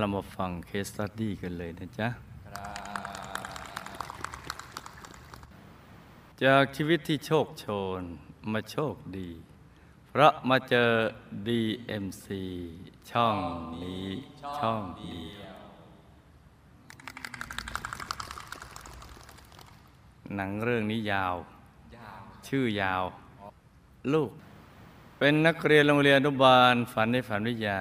เรามาฟังเคสตัดดี้กันเลยนะจ๊ะ จากชีวิตที่โชคโชนมาโชคดี เพราะมาเจอ DMC ช่องนี้ช่องเดียวหนังเรื่องนี้ยาว ชื่อยาว ลูก เป็นนักเรียนโรงเรียนอนุบาลฝันในฝันวิทยา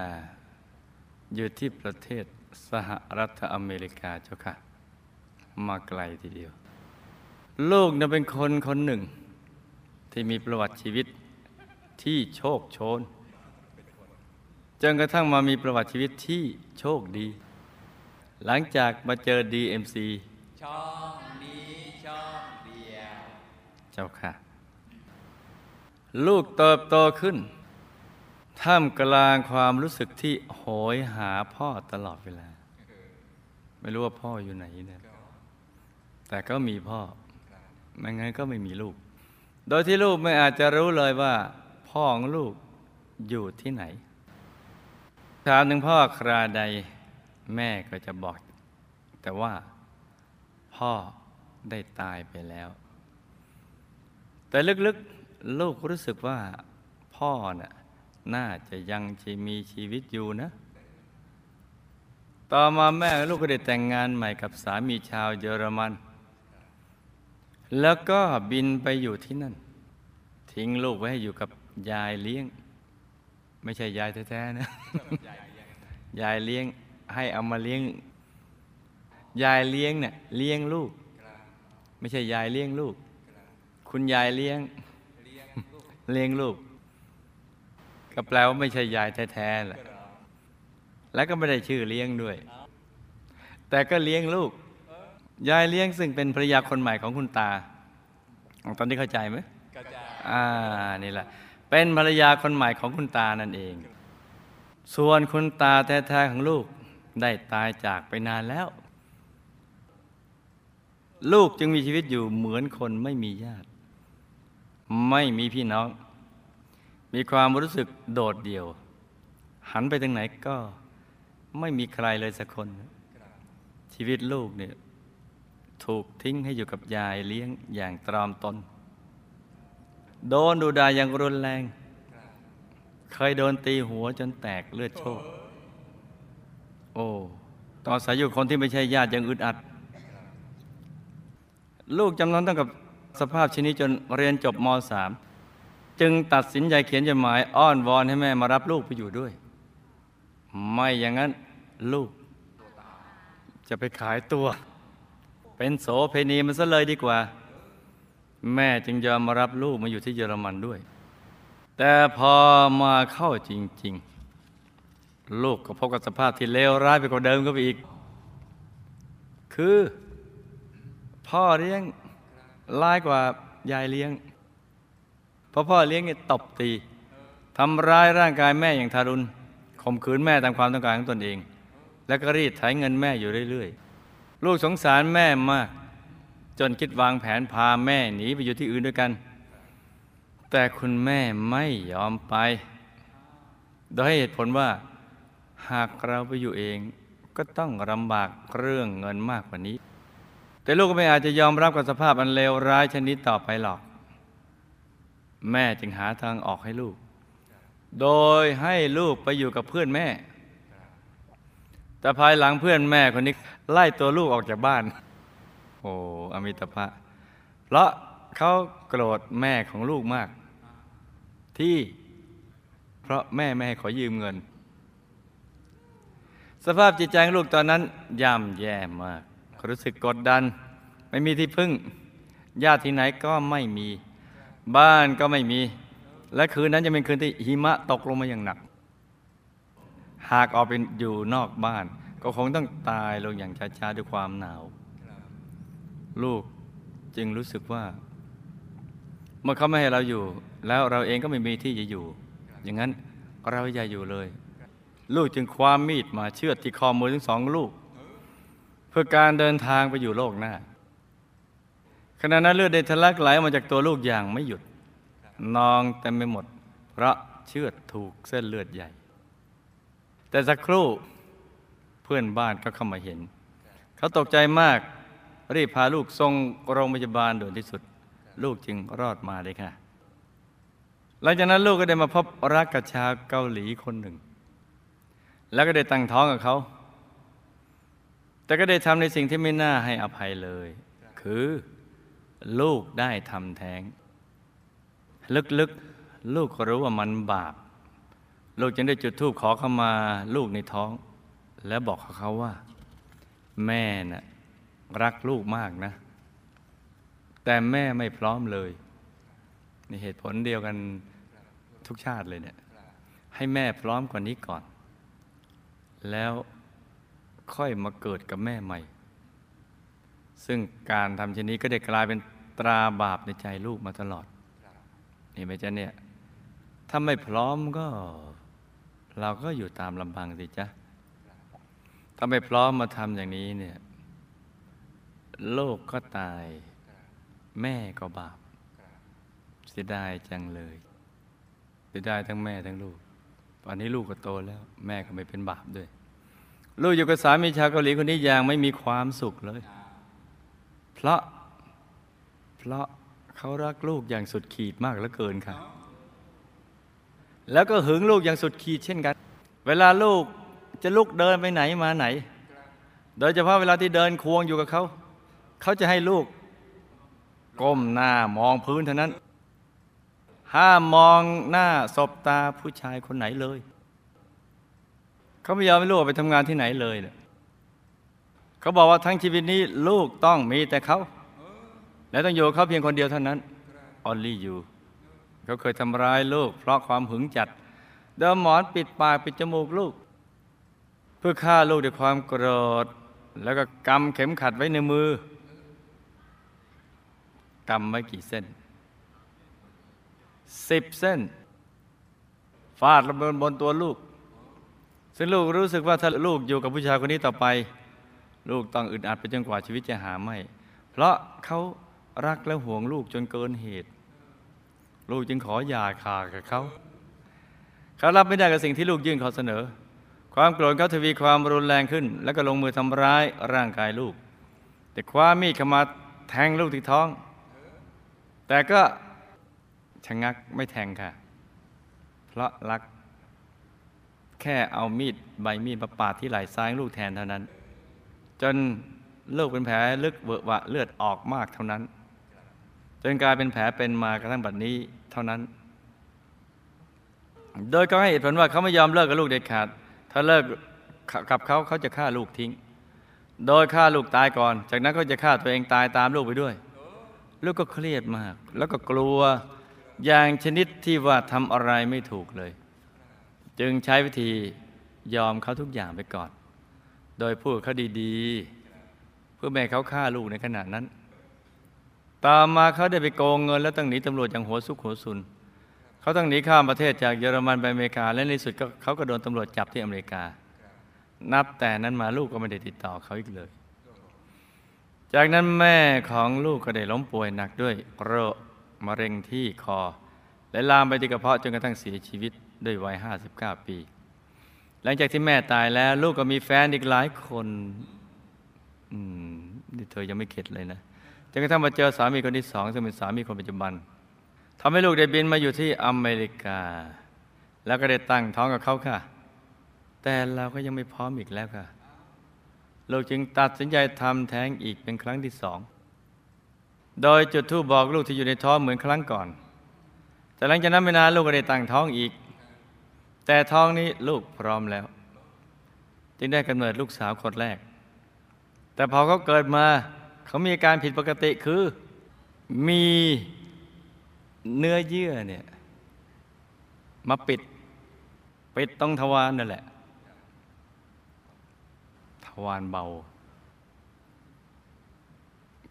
อยู่ที่ประเทศสหรัฐอเมริกาเจ้าค่ะ มาไกลทีเดียว ลูกนะเป็นคนคนหนึ่ง ที่มีประวัติชีวิตที่โชคโชนจนกระทั่งมามีประวัติชีวิตที่โชคดี หลังจากมาเจอ DMC ช่องนี้ช่องเดียว เจ้าค่ะ ลูกเติบโตขึ้น ท่ามกลางความรู้สึกที่โหยหาพ่อตลอดเวลา ไม่รู้ว่าพ่ออยู่ไหนเนี่ยแต่ก็มีพ่อไม่งั้นก็ไม่มีลูก โดยที่ลูกไม่อาจจะรู้เลยว่า พ่อของลูกอยู่ที่ไหน ถามถึงพ่อคราใด แม่ก็จะบอก แต่ว่า พ่อได้ตายไปแล้ว แต่ลึกๆ ลูกรู้สึกว่าพ่อน่ะ น่าจะยังจะมีชีวิตอยู่นะ ต่อมาแม่ลูกก็ได้แต่งงานใหม่กับสามีชาวเยอรมัน แล้วก็บินไปอยู่ที่นั่น ทิ้งลูกไว้ให้อยู่กับยายเลี้ยง ไม่ใช่ยายแท้ๆนะ ยายเลี้ยงให้เอามาเลี้ยง ยายเลี้ยงเนี่ยเลี้ยงลูก ไม่ใช่ยายเลี้ยงลูก คุณยายเลี้ยงเลี้ยงลูก ก็แปลว่าไม่ใช่ยายแท้ๆแหละแล้วก็ไม่ได้ชื่อเลี้ยงด้วย แต่ก็เลี้ยงลูก ยายเลี้ยงซึ่งเป็นภรรยาคนใหม่ของคุณตา ตอนนี้เข้าใจไหมกระจายอ่านี่แหละ เป็นภรรยาคนใหม่ของคุณตานั่นเอง ส่วนคุณตาแท้ๆของลูกได้ตายจากไปนานแล้ว ลูกจึงมีชีวิตอยู่เหมือนคนไม่มีญาติ ไม่มีพี่น้อง มีความรู้สึกโดดเดี่ยว หันไปทางไหนก็ไม่มีใครเลยสักคน ชีวิตลูกเนี่ยถูกทิ้งให้อยู่กับยายเลี้ยงอย่างตรอมตน โดนดูดายอย่างรุนแรง เคยโดนตีหัวจนแตกเลือดโชกโอ้ตอนอายอยู่คนที่ไม่ใช่ญาติยังอึดอัด ลูกจำนนต้องกับสภาพชนิดจนเรียนจบม .3 จึงตัดสินใจเขียนจดหมาย อ้อนวอนให้แม่มารับลูกไปอยู่ด้วย ไม่อย่างนั้นลูก จะไปขายตัว เป็นโสเพณีมันซะเลยดีกว่า แม่จึงยอมมารับลูกมาอยู่ที่เยอรมันด้วย แต่พอมาเข้าจริง ๆ ลูกก็พบกับสภาพที่เลวร้ายไปกว่าเดิมก็ไปอีก คือ พ่อเลี้ยงร้ายกว่ายายเลี้ยง เพราะพ่อเลี้ยงเนี่ยตบตีทำร้ายร่างกายแม่อย่างทารุณข่มขืนแม่ตามความต้องการของตนเอง แล้วก็รีดไถเงินแม่อยู่เรื่อยๆ ลูกสงสารแม่มาก จนคิดวางแผนพาแม่หนีไปอยู่ที่อื่นด้วยกัน แต่คุณแม่ไม่ยอมไป โดยให้เหตุผลว่าหากเราไปอยู่เองก็ต้องลำบากเรื่องเงินมากกว่านี้ แต่ลูกก็ไม่อาจจะยอมรับกับสภาพอันเลวร้ายชนิดต่อไปหรอก แม่จึงหาทางออกให้ลูก โดยให้ลูกไปอยู่กับเพื่อนแม่ แต่ภายหลังเพื่อนแม่คนนี้ไล่ตัวลูกออกจากบ้าน โอ้อมิตภะเพราะเขาโกรธแม่ของลูกมาก ที่เพราะแม่ไม่ให้ขอยืมเงิน สภาพจิตใจของลูกตอนนั้นย่ำแย่มากรู้สึกกดดัน ไม่มีที่พึ่งญาติที่ไหนก็ไม่มี บ้านก็ไม่มี และคืนนั้นจะเป็นคืนที่หิมะตกลงมาอย่างหนัก หากออกเป็นอยู่นอกบ้าน ก็คงต้องตายลงอย่างช้าๆด้วยความหนาว ลูกจึงรู้สึกว่า เมื่อเขาไม่ให้เราอยู่ แล้วเราเองก็ไม่มีที่จะอยู่ อย่างนั้นเราอย่าอยู่เลย ลูกจึงคว้ามีดมาเชือดที่คอมือทั้งสองลูก เพื่อการเดินทางไปอยู่โลกหน้า ขณะนั้นเลือดได้ทะลักไหลออกมาจากตัวลูกอย่างไม่หยุด นองเต็มไปหมด เพราะเชือดถูกเส้นเลือดใหญ่ แต่สักครู่เพื่อนบ้านก็เข้ามาเห็น เขาตกใจมากรีบพาลูกส่งโรงพยาบาลด่วนที่สุด ลูกจึงรอดมาเลยค่ะ หลังจากนั้นลูกก็ได้มาพบรักกับชาวเกาหลีคนหนึ่ง แล้วก็ได้ตั้งท้องกับเขา แต่ก็ได้ทำในสิ่งที่ไม่น่าให้อภัยเลย คือ ลูกได้ทำแท้ง ลึกๆลูกก็รู้ว่ามันบาป ลูกจึงได้จุดธูปขอเข้ามาลูกในท้อง แล้วบอกกับเขาว่า แม่น่ะรักลูกมากนะ แต่แม่ไม่พร้อมเลยในเหตุผลเดียวกันทุกชาติเลยเนี่ย ให้แม่พร้อมกว่านี้ก่อน แล้วค่อยมาเกิดกับแม่ใหม่ ซึ่งการทำเช่นนี้ก็ได้กลายเป็นตราบาปในใจลูกมาตลอดนี่ไหมจ๊ะเนี่ยถ้าไม่พร้อมก็ เราก็อยู่ตามลำพังสิจ๊ะถ้าไม่พร้อมมาทำอย่างนี้เนี่ยโลกก็ตาย แม่ก็บาปเสียดายจังเลยเสียดายทั้งแม่ทั้งลูกตอนนี้ลูกก็โตแล้ว แม่ก็ไม่เป็นบาปด้วย ลูกอยู่กับสามีชาวเกาหลีคนนี้อย่างไม่มีความสุขเลย เพราะ เพราะเขารักลูกอย่างสุดขีดมากเหลือเกินค่ะ แล้วก็หึงลูกอย่างสุดขีดเช่นกัน เวลาลูกจะลุกเดินไปไหนมาไหน โดยเฉพาะเวลาที่เดินควงอยู่กับเขา เขาจะให้ลูก ก้มหน้ามองพื้นเท่านั้น ห้ามมองหน้าศบตาผู้ชายคนไหนเลย เขาไม่ยอมให้ลูกออกไปทำงานที่ไหนเลยเนี่ย เขาบอกว่าทั้งชีวิตนี้ลูกต้องมีแต่เขา และต้องอยู่เขาเพียงคนเดียวเท่านั้น only you เขาเคยทำร้ายลูก เพราะความหึงจัด เดิมหมอนปิดปากปิดจมูกลูก เพื่อฆ่าลูกด้วยความโกรธ แล้วก็กำเข็มขัดไว้ในมือกำไว้กี่เส้นสิบเส้น ฟาดลงบนบนตัวลูก ซึ่งลูกรู้สึกว่าถ้าลูกอยู่กับผู้ชายคนนี้ต่อไป ลูกต้องอึดอัดไปจนกว่าชีวิตจะหาไม่ เพราะเขารักและห่วงลูกจนเกินเหตุ ลูกจึงขอหย่าขาดกับเขาเขารับไม่ได้กับสิ่งที่ลูกยื่นขอเสนอ ความโกรธเขาทวีความรุนแรงขึ้น แล้วก็ลงมือทำร้ายร่างกายลูก แต่คว้ามีดเข้ามาแทงลูกที่ท้อง แต่ก็ชะงักไม่แทงค่ะ เพราะรักแค่เอามีดใบมีดมาปาดที่ไหล่ซ้ายลูกแทนเท่านั้น จนลูกเป็นแผลลึกเวอะวะเลือดออกมากเท่านั้น จนกลายเป็นแผลเป็นมากระทั่งบัดนี้เท่านั้น โดยเขาให้เหตุผลว่าเขาไม่ยอมเลิกกับลูกเด็ดขาด ถ้าเลิกกับเขาเขาจะฆ่าลูกทิ้ง โดยฆ่าลูกตายก่อน จากนั้นก็จะฆ่าตัวเองตายตามลูกไปด้วย ลูกก็เครียดมาก แล้วก็กลัวอย่างชนิดที่ว่าทำอะไรไม่ถูกเลย จึงใช้วิธียอมเขาทุกอย่างไปก่อน โดยพูดเขาดีๆ เพื่อแม่เขาฆ่าลูกในขณะนั้นต่อมาเขาได้ไปโกงเงิน แล้วต้องหนีตำรวจอย่างหัวซุกหัวซุน เขาต้องหนีข้ามประเทศจากเยอรมันไปอเมริกา และในสุดเขาก็โดนตำรวจจับที่อเมริกา นับแต่นั้นมาลูกก็ไม่ได้ติดต่อเขาอีกเลย จากนั้นแม่ของลูกก็ได้ล้มป่วยหนักด้วยโรคมะเร็งที่คอ และลามไปที่กระเพาะจนกระทั่งเสียชีวิตด้วยวัย 59 ปี หลังจากที่แม่ตายแล้ว ลูกก็มีแฟนอีกหลายคน อืมนี่เธอยังไม่เข็ดเลยนะจนกระทั่งมาเจอสามีคนที่สองซึ่งเป็นสามีคนปัจจุบันทำให้ลูกได้บินมาอยู่ที่อเมริกา แล้วก็ได้ตั้งท้องกับเขาค่ะ แต่เราก็ยังไม่พร้อมอีกแล้วค่ะ ลูกจึงตัดสินใจทำแท้งอีกเป็นครั้งที่สอง โดยจุดทูบบอกลูกที่อยู่ในท้องเหมือนครั้งก่อน แต่หลังจากนั้นไม่นานลูกก็ได้ตั้งท้องอีก แต่ท้องนี้ลูกพร้อมแล้ว จึงได้กำเนิดลูกสาวคนแรก แต่พอเขาเกิดมาเขามีอาการผิดปกติคือ มีเนื้อเยื่อเนี่ยมาปิด ปิดตรงทวารนั่นแหละ ทวารเบา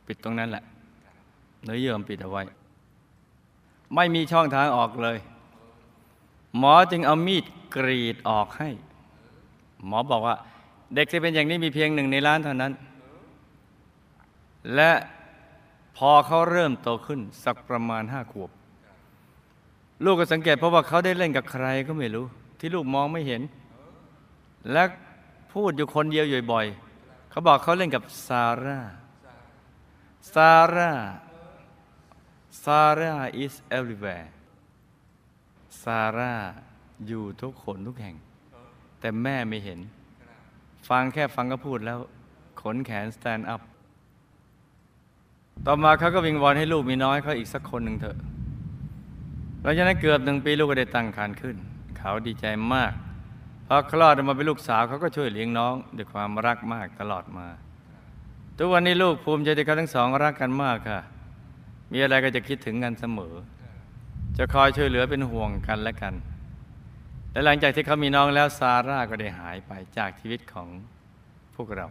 ปิดตรงนั้นแหละ เนื้อเยื่อมปิดเอาไว้ ไม่มีช่องทางออกเลย หมอจึงเอามีดกรีดออกให้ หมอบอกว่า เด็กที่เป็นอย่างนี้มีเพียงหนึ่งในล้านเท่านั้น และพอเขาเริ่มโตขึ้นสักประมาณห้าขวบ ลูกก็สังเกตเพราะว่าเขาได้เล่นกับใครก็ไม่รู้ ที่ลูกมองไม่เห็น และพูดอยู่คนเดียวอยู่บ่อยๆเขาบอกเขาเล่นกับซาร่าซาร่าซาร่า is everywhere าร่าอยู่ทุกคนทุกแห่ง แต่แม่ไม่เห็น ฟังแค่ฟังก็พูดแล้ว ขนแขน stand up ต่อมาเขาก็วิงวอนให้ลูกมีน้อยเขาอีกสักคนหนึ่งเถอะหลังจากนั้นเกือบหนึ่งปีลูกก็ได้ตั้งครรภ์ขึ้น เขาดีใจมากพอคลอดออกมาเป็นลูกสาวเขาก็ช่วยเลี้ยงน้องด้วยความรักมากตลอดมา ทุกวันนี้ลูกภูมิใจที่เขาทั้งสองรักกันมากค่ะ มีอะไรก็จะคิดถึงกันเสมอ จะคอยช่วยเหลือเป็นห่วงกันและกัน และหลังจากที่เขามีน้องแล้วซาร่าก็ได้หายไปจากชีวิตของพวกเรา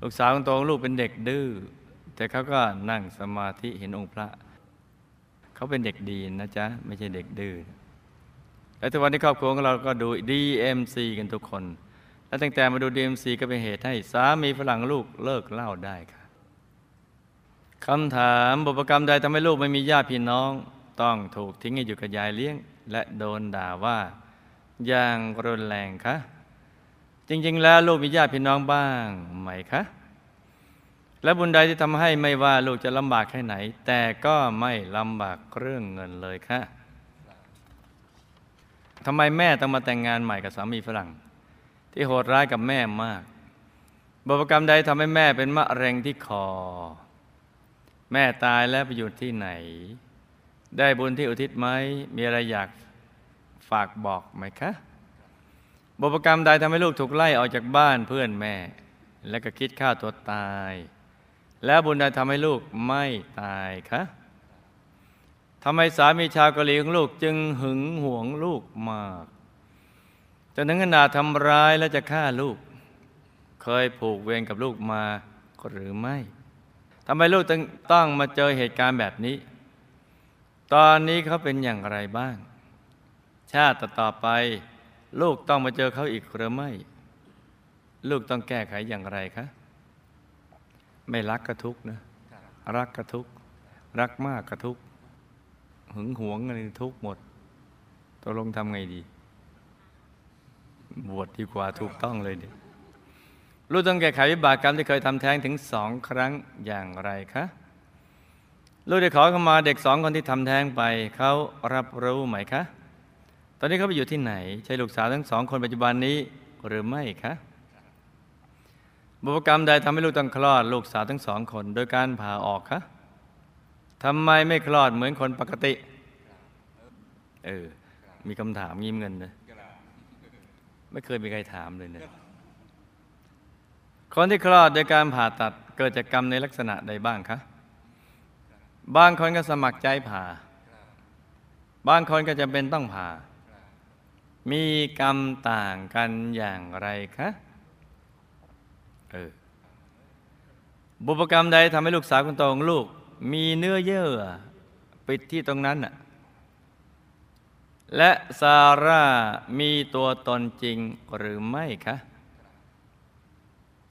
ลูกสาวคนโตของลูกเป็นเด็กดื้อแต่เขาก็นั่งสมาธิเห็นองค์พระ เขาเป็นเด็กดีนะจ๊ะ ไม่ใช่เด็กดื้อและทุกวันนี้ครอบครัวของเราก็ดู DMC กันทุกคน และตั้งแต่มาดู DMC ก็เป็นเหตุให้สามีฝรั่งลูกเลิกเล่าได้ค่ะคำถามบุพกรรมใดทำให้ลูกไม่มีญาติพี่น้อง ต้องถูกทิ้งให้อยู่กับยายเลี้ยง และโดนด่าว่า อย่างรุนแรงคะจริง ๆ แล้วลูกมีญาติพี่น้องบ้างไหมคะและบุญใดที่ทำให้ไม่ว่าลูกจะลำบากแค่ไหน แต่ก็ไม่ลำบากเรื่องเงินเลยค่ะทำไมแม่ต้องมาแต่งงานใหม่กับสามีฝรั่ง ที่โหดร้ายกับแม่มากบุพกรรมใดทำให้แม่เป็นมะเร็งที่คอ แม่ตายแล้วไปอยู่ที่ไหน ได้บุญที่อุทิศไหมมีอะไรอยากฝากบอกไหมคะบุพกรรมใดทำให้ลูกถูกไล่ออกจากบ้านเพื่อนแม่ และก็คิดฆ่าตัวตาย แล้วบุญใดทำให้ลูกไม่ตายคะทำไมสามีชาวเกาหลีของลูกจึงหึงหวงลูกมากจนถึงขนาดทำร้ายและจะฆ่าลูก เคยผูกเวรกับลูกมาหรือไม่ทำไมลูกต้องต้องมาเจอเหตุการณ์แบบนี้ ตอนนี้เขาเป็นอย่างไรบ้าง ชาติต่อไป ลูกต้องมาเจอเขาอีกหรือไม่ ลูกต้องแก้ไขอย่างไรคะ ไม่รักก็ทุกนะ รักก็ทุก รักมากก็ทุก หึงหวงอะไรทุกหมดตกลงทำไงดี บวชดีกว่าถูกต้องเลยเด็กลูกต้องแก้ไขวิบากกรรมที่เคยทำแท้งถึงสองครั้งอย่างไรคะ ลูกได้ขอเข้ามาเด็กสองคนที่ทำแท้งไปเขารับรู้ไหมคะ ตอนนี้เขาไปอยู่ที่ไหน ใช่ลูกสาวทั้งสองคนปัจจุบันนี้หรือไม่คะบุพกรรมใดทำให้ลูกต้องคลอดลูกสาวทั้งสองคน โดยการผ่าออกคะทำไมไม่คลอดเหมือนคนปกติ เออ มีคำถามยิ้มเงินนะไม่เคยมีใครถามเลยเนี่ยคนที่คลอดโดยการผ่าตัดเกิดจากกรรมในลักษณะใดบ้างคะ บางคนก็สมัครใจผ่า บางคนก็จะเป็นต้องผ่า มีกรรมต่างกันอย่างไรคะเออบุพกรรมใดทำให้ลูกสาวคนโตของลูก มีเนื้อเยื่อปิดที่ตรงนั้นน่ะและซาร่ามีตัวตนจริงหรือไม่คะ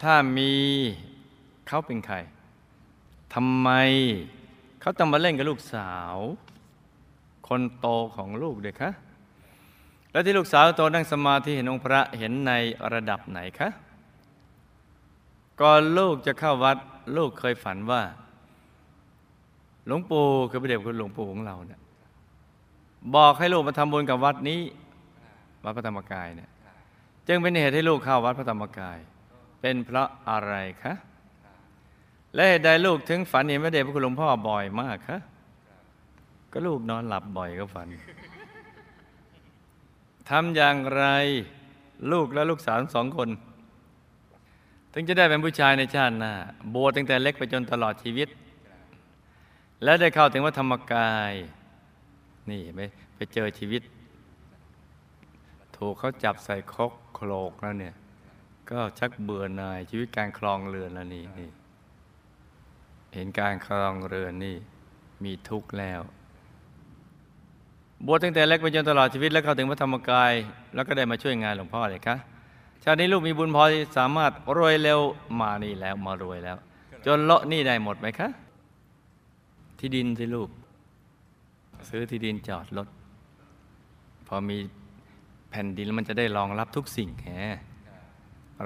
ถ้ามีเขาเป็นใครทำไม เขาต้องมาเล่นกับลูกสาว คนโตของลูกเด็กคะแล้วที่ลูกสาวโตนั่งสมาธิเห็นองค์พระเห็นในระดับไหนคะก่อนลูกจะเข้าวัดลูกเคยฝันว่า หลวงปู่คือพระเดชคุณหลวงปู่ของเราเนี่ยบอกให้ลูกมาทำบุญกับวัดนี้วัดพระธรรมกายเนี่ยจึงเป็นเหตุให้ลูกเข้าวัดพระธรรมกาย เป็นเพราะอะไรคะ และเหตุใดลูกถึงฝันเห็นพระเดชพระคุณหลวงพ่อบ่อยมากคะก็ลูกนอนหลับบ่อยก็ฝันทำอย่างไรลูกและลูกสาวทั้งสองคน ถึงจะได้เป็นผู้ชายในชาติหน้าบวชตั้งแต่เล็กไปจนตลอดชีวิต และได้เข้าถึงวัดธรรมกาย นี่ไหมไปเจอชีวิต ถูกเขาจับใส่คกโคลกแล้วเนี่ย ก็ชักเบื่อหน่ายชีวิตการคลองเรือนแล้วนี่นี่ เห็นการคลองเรือนนี่มีทุกข์แล้ว บวชตั้งแต่เล็กไปจนตลอดชีวิตแล้วเข้าถึงพระธรรมกาย แล้วก็ได้มาช่วยงานหลวงพ่อเลยคะชาตินี้ลูกมีบุญพอที่สามารถรวยเร็วมานี่แล้วมารวยแล้ว จนเลาะนี่ได้หมดไหมคะ ที่ดินสิลูก ซื้อที่ดินจอดรถพอมีแผ่นดินแล้วมันจะได้รองรับทุกสิ่งแห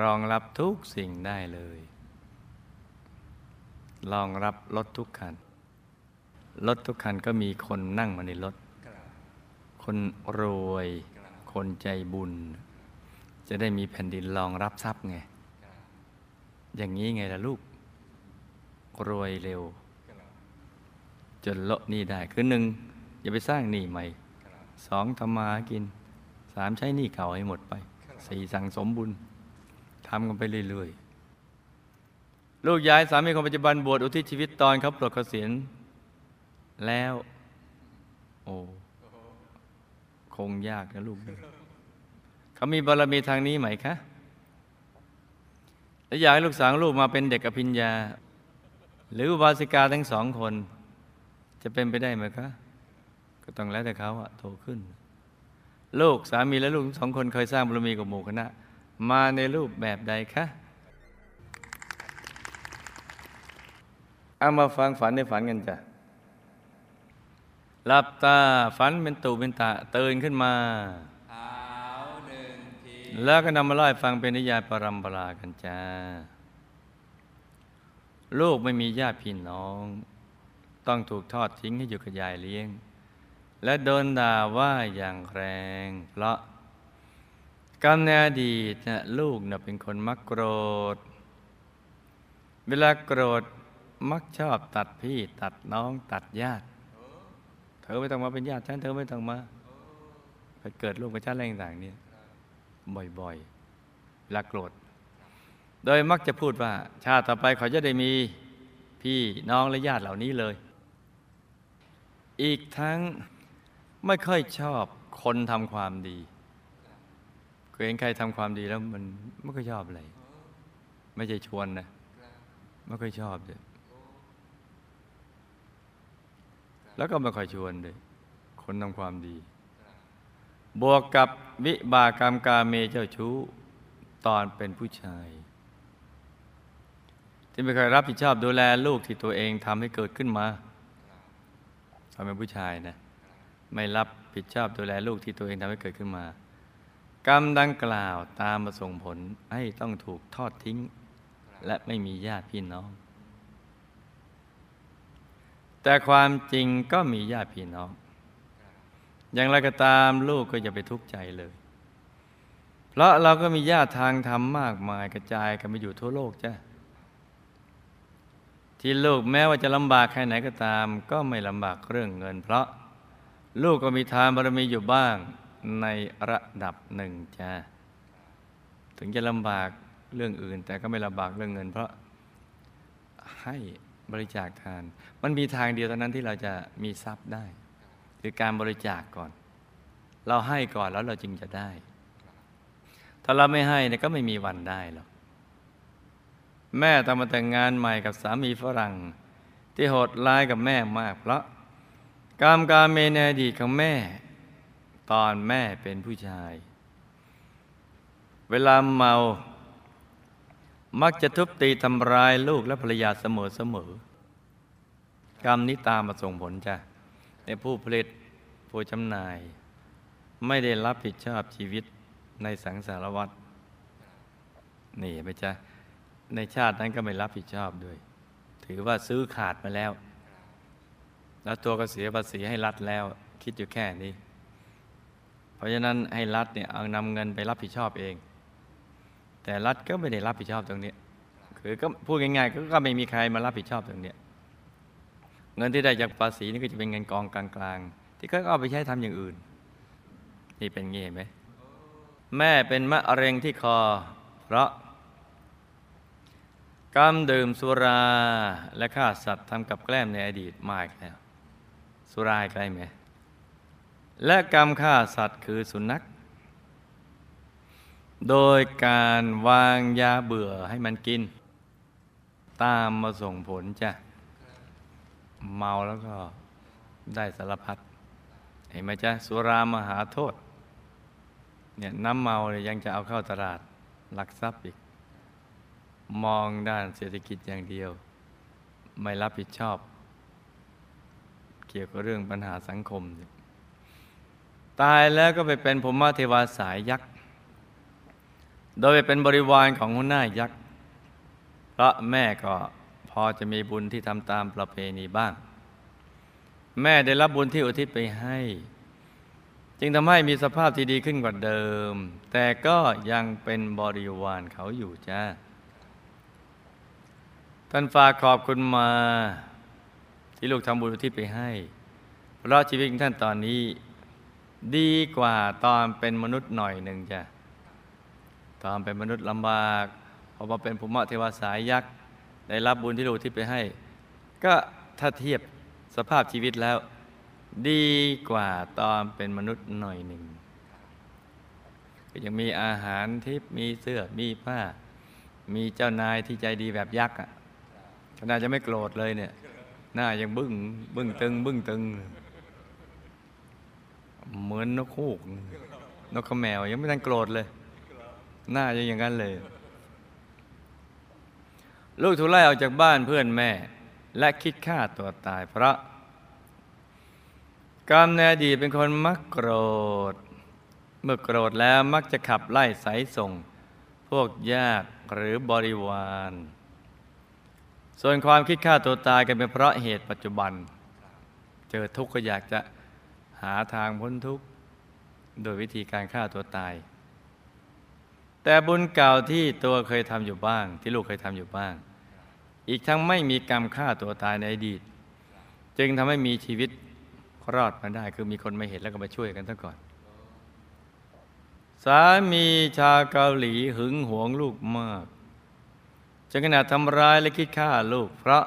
รองรับทุกสิ่งได้เลย รองรับรถทุกคัน รถทุกคันก็มีคนนั่งมาในรถ คนรวย คนใจบุญ จะได้มีแผ่นดินรองรับทรัพย์ไง อย่างนี้ไงล่ะลูก รวยเร็ว จนโละนี้ได้ คือหนึ่งอย่าไปสร้างหนี้ใหม่ สองทำมาหากิน สามใช้หนี้เก่าให้หมดไป สี่สั่งสมบุญทำกันไปเรื่อยๆ ลูกย้ายสามีคนปัจจุบันบวชอุทิศชีวิตตอนเขาปลดเกษียณแล้ว โอ้คงยากนะลูกเขามีบารมีทางนี้ไหมคะและอยากให้ลูกสาวลูกมาเป็นเด็กอภิญญา หรืออุบาสิกาทั้งสองคน จะเป็นไปได้ไหมคะ ก็ต้องแล้วแต่เขาอะโตขึ้น ลูกสามีและลูกทั้งสองคนเคยสร้างบารมีกับหมู่คณะ มาในรูปแบบใดคะ เอามาฟังฝันในฝันกันจ้ะหลับตาฝันเป็นตูเป็นตาตื่นขึ้นมาเท้าหนึ่งทีแล้วก็นำมาเล่าให้ฟังเป็นนิยายปรัมปรากันจ้า ลูกไม่มีญาติพี่น้อง ต้องถูกทอดทิ้งให้อยู่กับยายเลี้ยง และโดนด่าว่าอย่างแรง เพราะกรรมในอดีตนะลูกนะเป็นคนมักโกรธ เวลาโกรธ มักชอบตัดพี่ตัดน้องตัดญาติ เธอไม่ต้องมาเป็นญาติฉันเธอไม่ต้องมาไปเกิดลูกกับชาติอะไรต่างๆเนี่ยบ่อยๆเวลาโกรธ โดยมักจะพูดว่า ชาติต่อไปเขาจะได้มีพี่น้องและญาติเหล่านี้เลย อีกทั้งไม่ค่อยชอบคนทำความดีเคยเห็นใครทำความดีแล้วมันไม่ค่อยชอบอะไร ไม่ใช่ชวนนะ ไม่ค่อยชอบเลย แล้วก็ไม่ค่อยชวนเลยคนทำความดี บวกกับวิบากกรรมกาเมเจ้าชู้ตอนเป็นผู้ชาย ที่ไม่เคยรับผิดชอบดูแลลูกที่ตัวเองทำให้เกิดขึ้นมาตอนเป็นผู้ชายนะ ไม่รับผิดชอบดูแลลูกที่ตัวเองทำให้เกิดขึ้นมา กรรมดังกล่าวตามมาส่งผลให้ต้องถูกทอดทิ้ง และไม่มีญาติพี่น้อง แต่ความจริงก็มีญาติพี่น้อง อย่างไรก็ตามลูกก็อย่าไปทุกข์ใจเลย เพราะเราก็มีญาติทางธรรมมากมายกระจายกันไปอยู่ทั่วโลกจ้ะที่ลูกแม้ว่าจะลำบากแค่ไหนก็ตาม ก็ไม่ลำบากเรื่องเงิน เพราะลูกก็มีทานบารมีอยู่บ้างในระดับหนึ่งจ้ะถึงจะลำบากเรื่องอื่น แต่ก็ไม่ลำบากเรื่องเงิน เพราะให้ บริจาคทาน มันมีทางเดียวเท่านั้นที่เราจะมีทรัพย์ได้ คือการบริจาคก่อน เราให้ก่อนแล้วเราจึงจะได้ ถ้าเราไม่ให้เนี่ยก็ไม่มีวันได้หรอกแม่ต้องมาแต่งงานใหม่กับสามีฝรั่ง ที่โหดร้ายกับแม่มาก เพราะกรรมการเมนอดีตของแม่ ตอนแม่เป็นผู้ชาย เวลาเมา มักจะทุบตีทำร้ายลูกและภรรยาเสมอเสมอกรรมนี้ตามมาส่งผลจ้ะในผู้ผลิตผู้จำหน่าย ไม่ได้รับผิดชอบชีวิตในสังสารวัฏนี่ไปจ้ะในชาตินั้นก็ไม่รับผิดชอบด้วย ถือว่าซื้อขาดมาแล้ว แล้วตัวก็เสียภาษีให้รัฐแล้ว คิดอยู่แค่นี้ เพราะฉะนั้นให้รัฐเนี่ยเอานำเงินไปรับผิดชอบเอง แต่รัฐก็ไม่ได้รับผิดชอบตรงนี้ คือก็พูดง่ายๆก็ไม่มีใครมารับผิดชอบตรงนี้ เงินที่ได้จากภาษีนี่ก็จะเป็นเงินกองกลางๆ ที่เขาเอาไปใช้ทำอย่างอื่น นี่เป็นงี้เห็นไหมแม่เป็นมะเร็งที่คอ เพราะกรรมดื่มสุราและฆ่าสัตว์ทำกับแกล้มในอดีตมากแล้ว สุราใกล้ไหมและกรรมฆ่าสัตว์คือสุนัข โดยการวางยาเบื่อให้มันกิน ตามมาส่งผลจ้ะ เมาแล้วก็ได้สารพัดเห็นไหมจ๊ะสุรามหาโทษเนี่ยน้ำเมาเนี่ยยังจะเอาเข้าตลาดลักทรัพย์อีก มองด้านเศรษฐกิจอย่างเดียว ไม่รับผิดชอบ เกี่ยวกับเรื่องปัญหาสังคม ตายแล้วก็ไปเป็นพรหมเทวาสายยักษ์ โดยเป็นบริวารของหัวหน้ายักษ์พระแม่ก็พอจะมีบุญที่ทำตามประเพณีบ้าง แม่ได้รับบุญที่อุทิศไปให้ จึงทำให้มีสภาพที่ดีขึ้นกว่าเดิม แต่ก็ยังเป็นบริวารเขาอยู่จ้าท่านฝากขอบคุณมา ที่ลูกทำบุญอุทิศไปให้ เพราะชีวิตของท่านตอนนี้ ดีกว่าตอนเป็นมนุษย์หน่อยหนึ่งจ้ะ ตอนเป็นมนุษย์ลำบากพอมาเป็นภูมิเทวาสายยักษ์ได้รับบุญที่ลูกที่ไปให้ ก็ถ้าเทียบสภาพชีวิตแล้ว ดีกว่าตอนเป็นมนุษย์หน่อยหนึ่งก็ยังมีอาหารทิพย์มีเสื้อมีผ้า มีเจ้านายที่ใจดีแบบยักษ์อะขนาดจะไม่โกรธเลยเนี่ย หน้ายังบึ้งบึ้งตึง บึ้งตึง เหมือนนกฮูก นกขมแมวยังไม่ทันโกรธเลย หน้ายังอย่างนั้นเลย ลูกถูกไล่ออกจากบ้านเพื่อนแม่ และคิดฆ่าตัวตายเพราะ กรรมในอดีตเป็นคนมักโกรธ เมื่อโกรธแล้วมักจะขับไล่สายส่ง พวกญาติหรือบริวาร ส่วนความคิดฆ่าตัวตายกันเป็นเพราะเหตุปัจจุบัน เจอทุกข์ก็อยากจะหาทางพ้นทุกข์โดยวิธีการฆ่าตัวตาย แต่บุญเก่าที่ตัวเคยทำอยู่บ้าง ที่ลูกเคยทำอยู่บ้าง อีกทั้งไม่มีกรรมฆ่าตัวตายในอดีต จึงทำให้มีชีวิตรอดมาได้ คือมีคนมาเห็นแล้วก็มาช่วยกันซะก่อน สามีชาวเกาหลีหึงหวงลูกมากจนขนาดทำร้ายและคิดฆ่าลูก เพราะ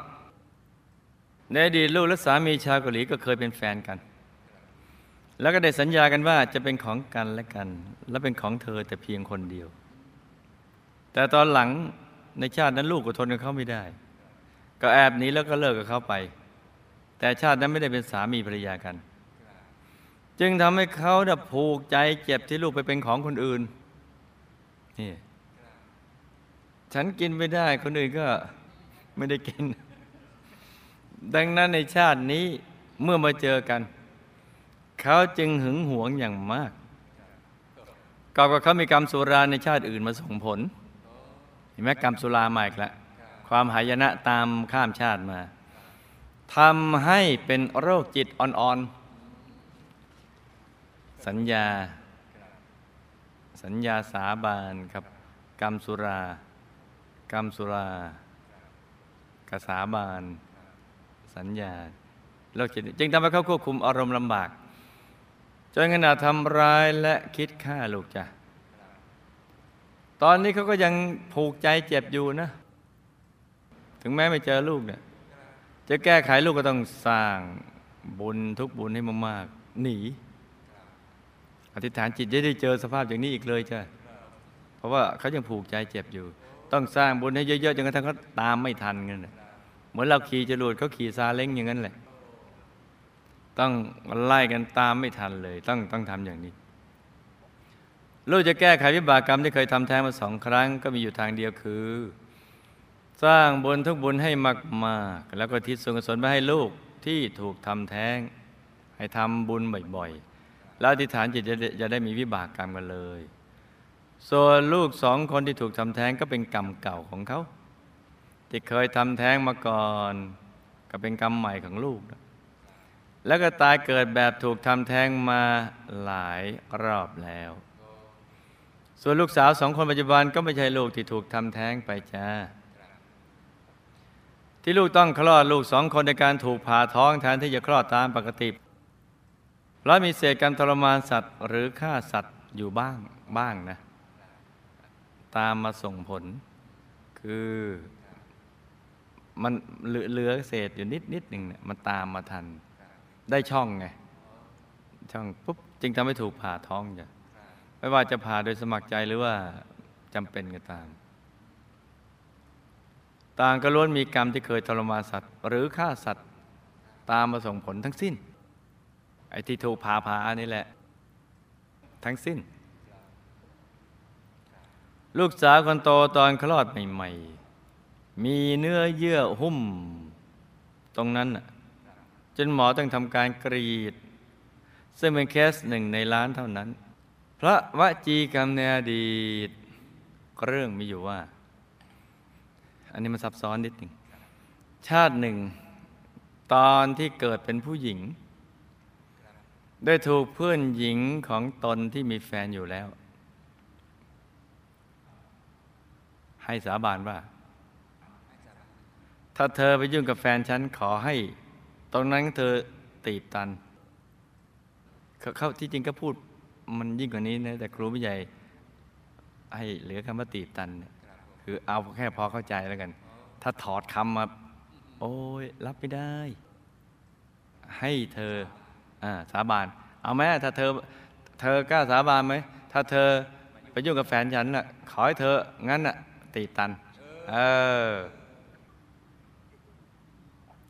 ในอดีตลูกและสามีชาวเกาหลีก็เคยเป็นแฟนกัน แล้วก็ได้สัญญากันว่าจะเป็นของกันและกัน และเป็นของเธอแต่เพียงคนเดียว แต่ตอนหลังในชาตินั้นลูกก็ทนกับเขาไม่ได้ ก็แอบหนีแล้วก็เลิกกับเขาไป แต่ชาตินั้นไม่ได้เป็นสามีภรรยากัน จึงทำให้เขาน่ะผูกใจเจ็บที่ลูกไปเป็นของคนอื่นนี่ฉันกินไม่ได้คนอื่นก็ไม่ได้กิน ดังนั้นในชาตินี้เมื่อมาเจอกัน เขาจึงหึงหวงอย่างมากกอบกับเขามีกรรมสุราในชาติอื่นมาส่งผล ห็นไหมกรรมสุรามาอีกแล้วความหายนะตามข้ามชาติมาทำให้เป็นโรคจิตอ่อนๆ สัญญา สัญญาสาบานครับ กรรมสุรา กรรมสุรากสาบาน สัญญาโรคจิตจึงทำให้เขาควบคุมอารมณ์ลำบาก จนขนาดทำร้ายและคิดฆ่าลูกจ้ะ ตอนนี้เขาก็ยังผูกใจเจ็บอยู่นะ ถึงแม้ไม่เจอลูกเนี่ยจะแก้ไขลูกก็ต้องสร้างบุญทุกบุญให้มากๆหนี อธิษฐานจิตจะได้เจอสภาพอย่างนี้อีกเลยจ้ะเพราะว่าเขายังผูกใจเจ็บอยู่ ต้องสร้างบุญให้เยอะๆจนกระทั่งเขาตามไม่ทันกันน่ะเหมือนเราขี่จรวดเขาขี่ซาเล้งอย่างนั้นแหละ ต้องไล่กันตามไม่ทันเลย ต้องต้องทำอย่างนี้ ลูกจะแก้ไขวิบากกรรมที่เคยทำแท้งมาสองครั้ง ก็มีอยู่ทางเดียวคือ สร้างบุญทุกบุญให้มากๆ แล้วก็ทิศส่วนกุศลไปให้ลูกที่ถูกทำแท้ง ให้ทำบุญบ่อยๆ แล้วอธิษฐานจิตจะได้จะได้มีวิบากกรรมกันเลย ส่วนลูกสองคนที่ถูกทำแท้งก็เป็นกรรมเก่าของเขาที่เคยทำแท้งมาก่อน ก็เป็นกรรมใหม่ของลูก แล้วก็ตายเกิดแบบถูกทำแท้งมาหลายรอบแล้ว ส่วนลูกสาวสองคนปัจจุบันก็ไม่ใช่ลูกที่ถูกทำแท้งไปจ้า ที่ลูกต้องคลอดลูกสองคนในการถูกผ่าท้องแทนที่จะคลอดตามปกติ เพราะมีเศษการทรมานสัตว์ หรือฆ่าสัตว์อยู่บ้างบ้างนะ ตามมาส่งผล คือมันเหลือเหลือเศษอยู่นิดนิดหนึ่งเนี่ยมันตามมาทัน ได้ช่องไง ช่องปุ๊บจึงทำให้ถูกผ่าท้องจ้ะ ไม่ว่าจะผ่าโดยสมัครใจหรือว่าจำเป็นก็ตาม ต่างก็ล้วนมีกรรมที่เคยทรมานสัตว์ หรือฆ่าสัตว์ตามมาส่งผลทั้งสิ้น ไอ้ที่ถูกผ่าผ่านี่แหละ ทั้งสิ้น ลูกสาวคนโตตอนคลอดใหม่ๆ มีเนื้อเยื่อหุ้ม ตรงนั้นน่ะจนหมอต้องทำการกรีด ซึ่งเป็นเคสหนึ่งในล้านเท่านั้น พระวจีกรรมในอดีตเรื่องมีอยู่ว่า อันนี้มันซับซ้อนนิดหนึ่ง ชาติหนึ่ง ตอนที่เกิดเป็นผู้หญิง ได้ถูกเพื่อนหญิงของตนที่มีแฟนอยู่แล้ว ให้สาบานว่า ถ้าเธอไปยุ่งกับแฟนฉันขอให้ ตรงนั้นเธอตีบตัน เขาเขาที่จริงก็พูด มันยิ่งกว่านี้นะแต่ครูผู้ใหญ่ให้เหลือคำว่าตีบตัน คือเอาแค่พอเข้าใจแล้วกัน ถ้าถอดคำมา โอ้ยรับไม่ได้ ให้เธออ่าสาบาน เอาไหมถ้าเธอ เธอกล้าสาบานไหม ถ้าเธอไปยุ่งกับแฟนฉันน่ะ ขอให้เธอ งั้นน่ะ ตีตัน เออ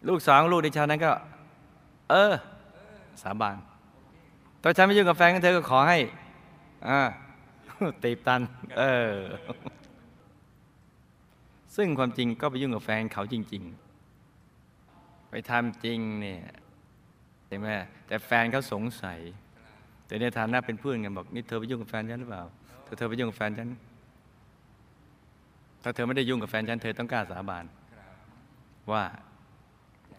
ลูกสองลูกดิฉันนั้นก็ เออ สาบาน ตอนฉันไม่ยุ่งกับแฟนของเธอก็ขอให้อ่าตีบตัน เออ ซึ่งความจริงก็ไปยุ่งกับแฟนเขาจริง ๆ ไปทำจริงเนี่ยใช่ไหมแต่แฟนเขาสงสัย แต่ในฐานะเป็นเพื่อนกันบอกนี่เธอไปยุ่งกับแฟนฉันหรือเปล่าถ้าเธอไปยุ่งกับแฟนฉันถ้าเธอไม่ได้ยุ่งกับแฟนฉันเธอต้องกล้าสาบานว่า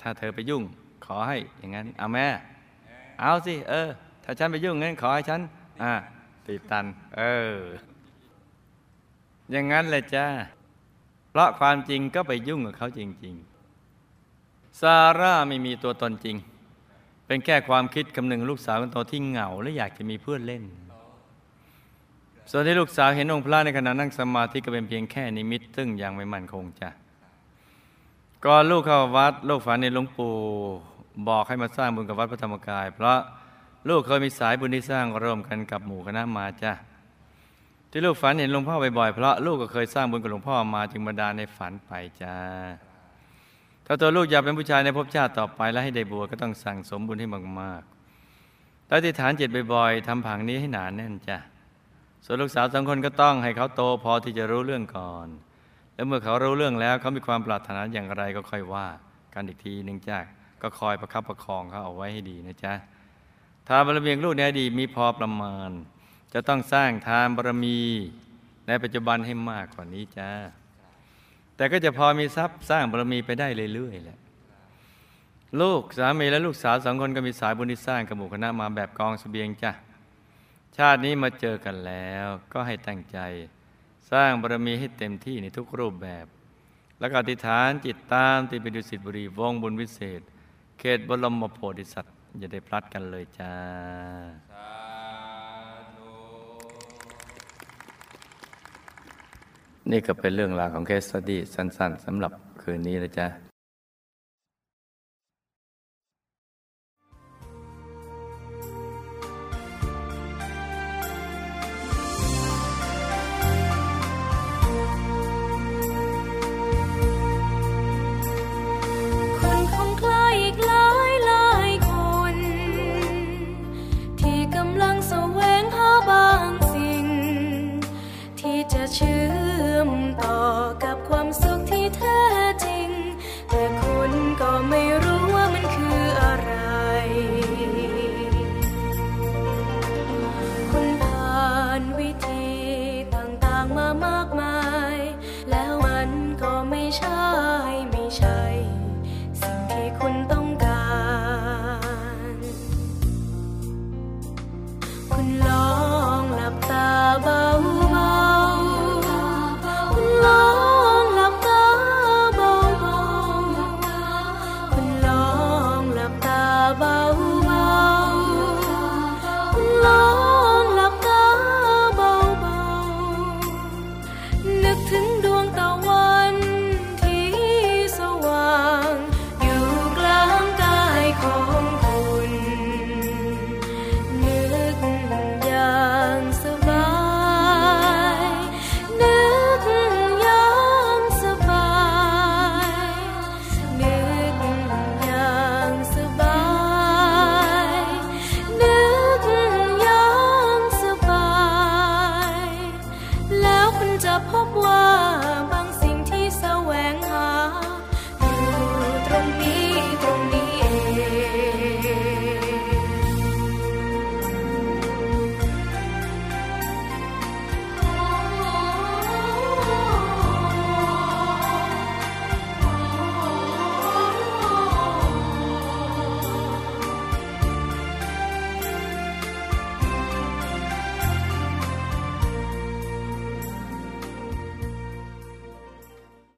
ถ้าเธอไปยุ่ง ขอให้อย่างนั้นเอาแม่ เอาสิ เออ ถ้าฉันไปยุ่งงั้นขอให้ฉันอ่าติดตัน เออ อย่างนั้นเลยจ้าเพราะความจริงก็ไปยุ่งกับเขาจริง ๆ ซาร่าไม่มีตัวตนจริง เป็นแค่ความคิดคำนึงลูกสาวคนโตที่เหงาและอยากจะมีเพื่อนเล่น ส่วนที่ลูกสาวเห็นองค์พระในขณะนั่งสมาธิก็เป็นเพียงแค่นิมิต ซึ่งยังไม่มั่นคงจ้ะก่อนลูกเข้าวัด ลูกฝันในหลวงปู่บอกให้มาสร้างบุญกับวัดพระธรรมกาย เพราะ ลูกเคยมีสายบุญที่สร้างร่วมกันกับหมู่คณะมาจ้ะที่ลูกฝันเห็นหลวงพ่อบ่อยๆเพราะลูกก็เคยสร้างบุญกับหลวงพ่อมาจึงบันดาลในฝันไปจ้าถ้าตัวลูกอยากเป็นผู้ชายในภพชาติต่อไปและให้ได้บวชก็ต้องสั่งสมบุญให้มากๆแล้วที่ฐานจิตบ่อยๆทำผังนี้ให้หนาแน่นจ้ะส่วนลูกสาวสองคนก็ต้องให้เขาโตพอที่จะรู้เรื่องก่อน แล้วเมื่อเขารู้เรื่องแล้วเขามีความปรารถนาอย่างไรก็ค่อยว่ากันอีกทีหนึ่งจ้ะก็คอยประคับประคองเขาเอาไว้ให้ดีนะจ๊ะ ทานบารมีของลูกในอดีตมีพอประมาณ จะต้องสร้างทานบารมีในปัจจุบันให้มากกว่านี้จ้า แต่ก็จะพอมีทรัพย์สร้างบารมีไปได้เรื่อยๆแหละลูกสามีและลูกสาวสองคนก็มีสายบุญที่สร้างกับหมู่คณะมาแบบกองเสบียงจ้ะชาตินี้มาเจอกันแล้วก็ให้ตั้งใจ สร้างบารมีให้เต็มที่ในทุกรูปแบบ แล้วก็อธิษฐานจิตตามติดไปดุสิตบุรีวงบุญวิเศษ เขตบรมโพธิสัตว์ อย่าได้พลัดกันเลยจ้านี่ก็เป็นเรื่องราวของเคสสตี้สั้น ๆสำหรับคืนนี้นะจ๊ะ